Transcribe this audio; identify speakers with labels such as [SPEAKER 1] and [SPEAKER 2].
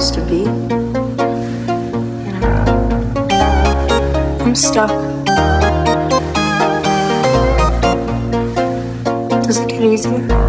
[SPEAKER 1] supposed to be. You uh, know, I'm stuck. Does it get easier?